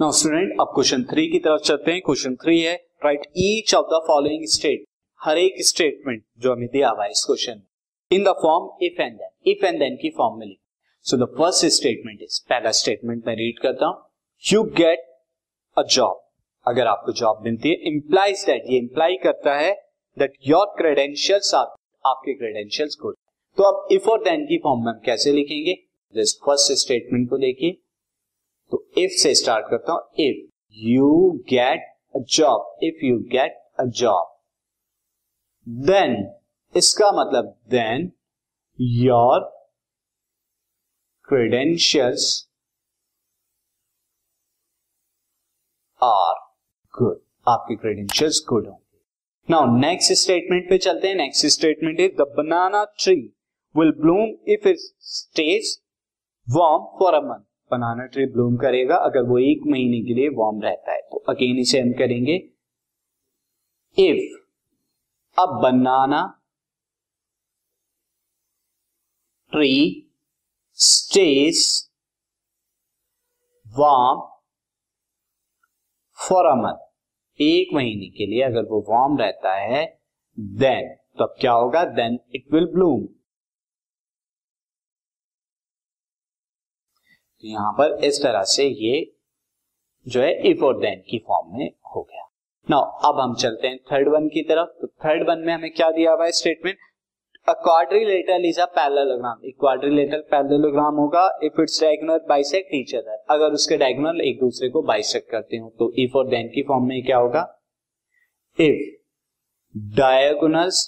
Now student अब question three की तरफ़ चलते हैं। क्वेश्चन थ्री है write each of the following statement हर एक स्टेटमेंट जो हमें दिया हुआ है इस क्वेश्चन में। In the form if and then if and then की फॉर्म में लिखो so the first statement is पहला स्टेटमेंट मैं रीड करता हूँ। यू गेट अ जॉब अगर आपको जॉब मिलती है इंप्लाइज दैट ये इंप्लाई करता है दैट योर क्रेडेंशियल्स आर आपके क्रेडेंशियल्स गुड तो अब इफ़ और देन की फॉर्म में हम कैसे लिखेंगे? फ़र्स्ट स्टेटमेंट को देखिए। इफ़ से स्टार्ट करता हूँ if you get a job if you get a job then इसका मतलब then your credentials are good आपके क्रेडेंशियल्स गुड होंगे। नाउ नेक्स्ट स्टेटमेंट पे चलते हैं। Next statement is the banana tree will bloom if it stays warm for a month banana tree bloom करेगा, अगर वो एक महीने के लिए वार्म रहता है। तो अगेन इसे हम करेंगे इफ़ अब banana tree stays warm for a month एक महीने के लिए अगर वो वार्म रहता है देन तो अब क्या होगा? देन इट विल ब्लूम तो यहाँ पर इस तरह से ये जो है इफ़ और देन की फॉर्म में हो गया। नाउ अब हम चलते हैं थर्ड वन की तरफ़। तो थर्ड वन में हमें क्या दिया हुआ है statement a quadrilateral is a parallelogram एक क्वाड्रिलेटरल पैरेललोग्राम होगा if its diagonal bisect each other अगर उसके डायगोनल एक दूसरे को बाइसेक्ट करते हो तो इफ़ और देन की फॉर्म में क्या होगा? If diagonals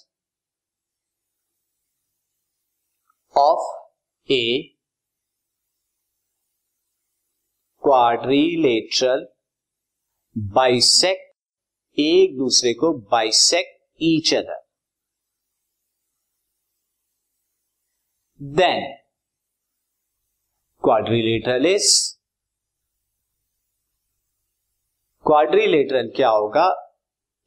of a quadrilateral bisect एक दूसरे को bisect each other then quadrilateral is quadrilateral क्या होगा?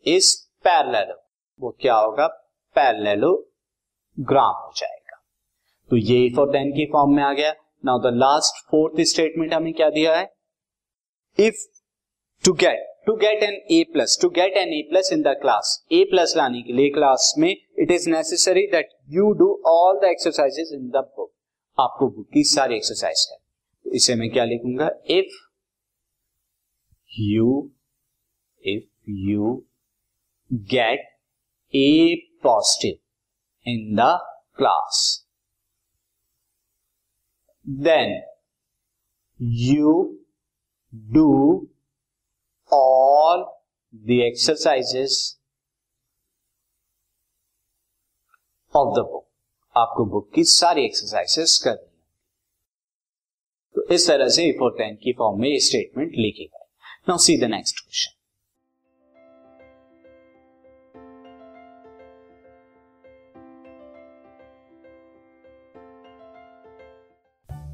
इस पैरेलल वो क्या होगा? पैरेललोग्राम हो जाएगा. तो ये फॉर देन के फॉर्म में आ गया. Now the last fourth statement हमें क्या दिया है? If to get to get an A plus to get an A plus in the class A plus लाने के लिए क्लास में it is necessary that you do all the exercises in the book आपको book की सारी exercise है। तो इसे मैं क्या लिखूँगा? If you if you get a positive in the class then you do all the exercises of the book. आपको बुक की सारी एक्सरसाइजेस करनी तो इस तरह से फोर टेन की फॉर्म में स्टेटमेंट लिखी गई। Now see the next question